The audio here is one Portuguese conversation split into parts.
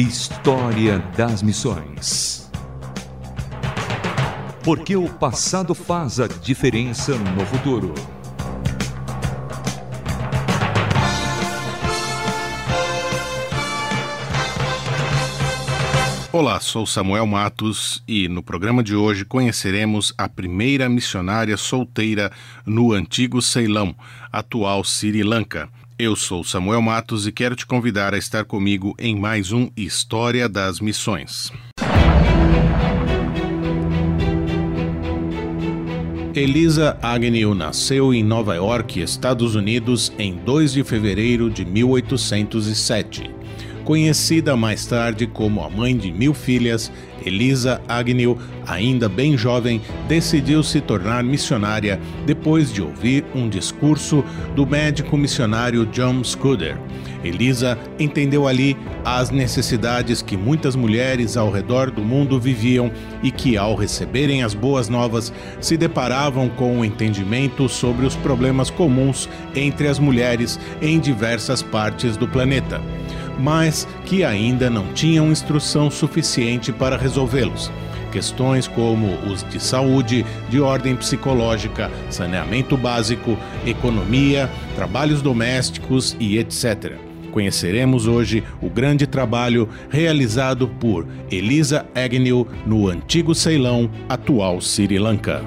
História das Missões. Porque o passado faz a diferença no futuro. Olá, sou Samuel Matos e no programa de hoje conheceremos a primeira missionária solteira no antigo Ceilão, atual Sri Lanka. Eu sou Samuel Matos e quero te convidar a estar comigo em mais um História das Missões. Elisa Agnew nasceu em Nova York, Estados Unidos, em 2 de fevereiro de 1807. Conhecida mais tarde como a mãe de mil filhas, Elisa Agnew, ainda bem jovem, decidiu se tornar missionária depois de ouvir um discurso do médico missionário John Scudder. Elisa entendeu ali as necessidades que muitas mulheres ao redor do mundo viviam e que, ao receberem as boas novas, se deparavam com o um entendimento sobre os problemas comuns entre as mulheres em diversas partes do planeta mas que ainda não tinham instrução suficiente para resolvê-los. Questões como os de saúde, de ordem psicológica, saneamento básico, economia, trabalhos domésticos e etc. Conheceremos hoje o grande trabalho realizado por Elisa Agnew no antigo Ceilão, atual Sri Lanka.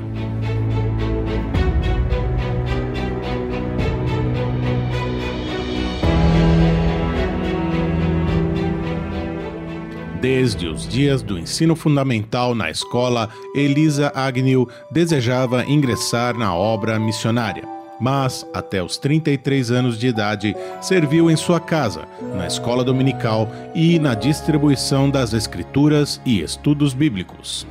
Desde os dias do ensino fundamental na escola, Elisa Agnew desejava ingressar na obra missionária. Mas, até os 33 anos de idade, serviu em sua casa, na escola dominical e na distribuição das escrituras e estudos bíblicos.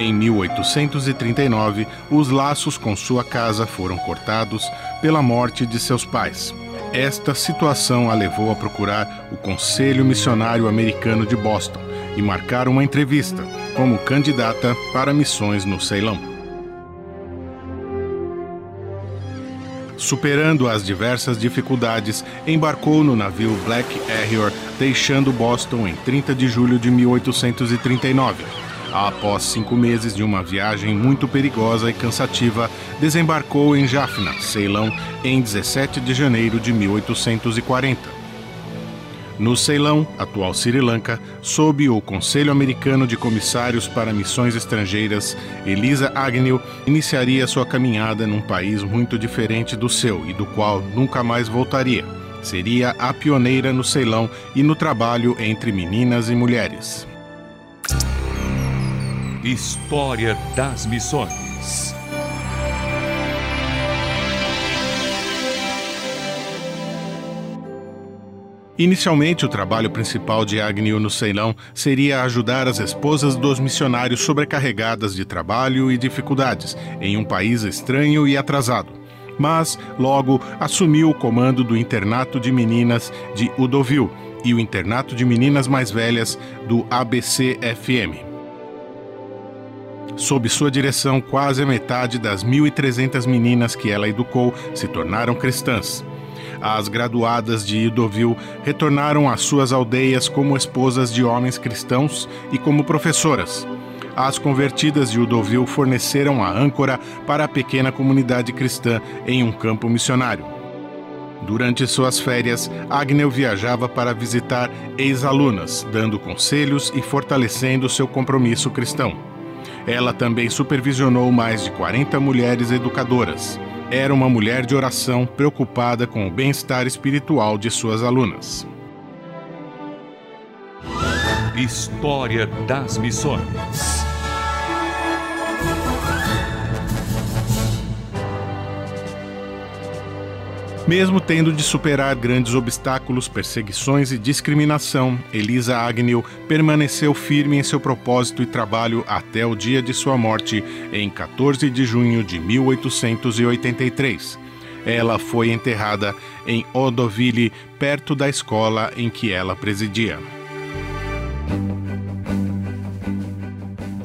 Em 1839, os laços com sua casa foram cortados pela morte de seus pais. Esta situação a levou a procurar o Conselho Missionário Americano de Boston e marcar uma entrevista como candidata para missões no Ceilão. Superando as diversas dificuldades, embarcou no navio Black Harrier, deixando Boston em 30 de julho de 1839 Após cinco meses de uma viagem muito perigosa e cansativa, desembarcou em Jaffna, Ceilão, em 17 de janeiro de 1840. No Ceilão, atual Sri Lanka, sob o Conselho Americano de Comissários para Missões Estrangeiras, Elisa Agnew iniciaria sua caminhada num país muito diferente do seu e do qual nunca mais voltaria. Seria a pioneira no Ceilão e no trabalho entre meninas e mulheres. História das Missões. Inicialmente, o trabalho principal de Agnew no Ceilão seria ajudar as esposas dos missionários sobrecarregadas de trabalho e dificuldades em um país estranho e atrasado. Mas, logo, assumiu o comando do internato de meninas de Udoville e o internato de meninas mais velhas do ABC-FM. Sob sua direção, quase a metade das 1.300 meninas que ela educou se tornaram cristãs. As graduadas de Idovil retornaram às suas aldeias como esposas de homens cristãos e como professoras. As convertidas de Udovil forneceram a âncora para a pequena comunidade cristã em um campo missionário. Durante suas férias, Agnew viajava para visitar ex-alunas, dando conselhos e fortalecendo seu compromisso cristão. Ela também supervisionou mais de 40 mulheres educadoras. Era uma mulher de oração preocupada com o bem-estar espiritual de suas alunas. História das Missões Mesmo tendo de superar grandes obstáculos, perseguições e discriminação, Elisa Agnew permaneceu firme em seu propósito e trabalho até o dia de sua morte, em 14 de junho de 1883. Ela foi enterrada em Odoville, perto da escola em que ela presidia.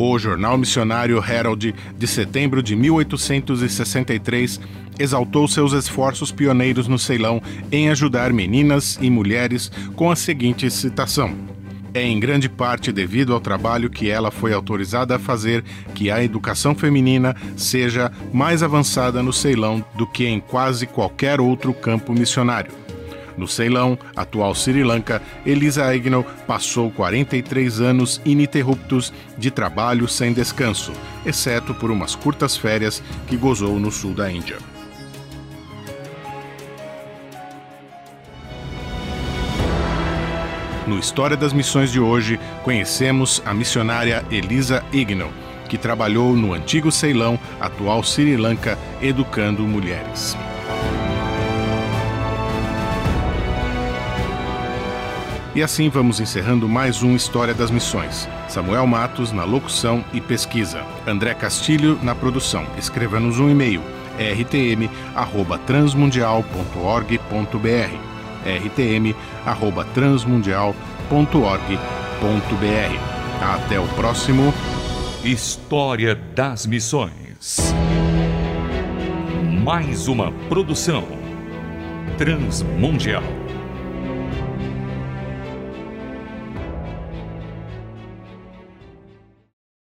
O jornal missionário Herald, de setembro de 1863, exaltou seus esforços pioneiros no Ceilão em ajudar meninas e mulheres com a seguinte citação: É em grande parte devido ao trabalho que ela foi autorizada a fazer que a educação feminina seja mais avançada no Ceilão do que em quase qualquer outro campo missionário. No Ceilão, atual Sri Lanka, Elisa Agnew passou 43 anos ininterruptos de trabalho sem descanso, exceto por umas curtas férias que gozou no sul da Índia. No História das Missões de hoje, conhecemos a missionária Elisa Igno, que trabalhou no antigo Ceilão, atual Sri Lanka, educando mulheres. E assim vamos encerrando mais um História das Missões. Samuel Matos na locução e pesquisa. André Castilho na produção. Escreva-nos um e-mail rtm@transmundial.org.br. rtm@transmundial.org.br. Até o próximo História das Missões. Mais uma produção transmundial.